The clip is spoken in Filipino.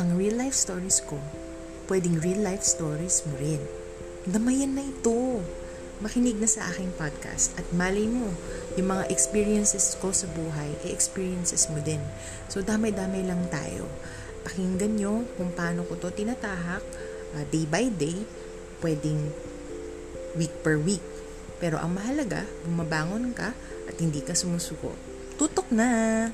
ang real life stories ko, pwedeng real life stories mo rin. Damayan na ito. Makinig na sa aking podcast at malay mo, yung mga experiences ko sa buhay, e experiences mo din. So, damay-damay lang tayo. Pakinggan nyo kung paano ko to tinatahak, uh, day by day, pwedeng week per week. Pero ang mahalaga, bumabangon ka at hindi ka sumusuko. Tutok na!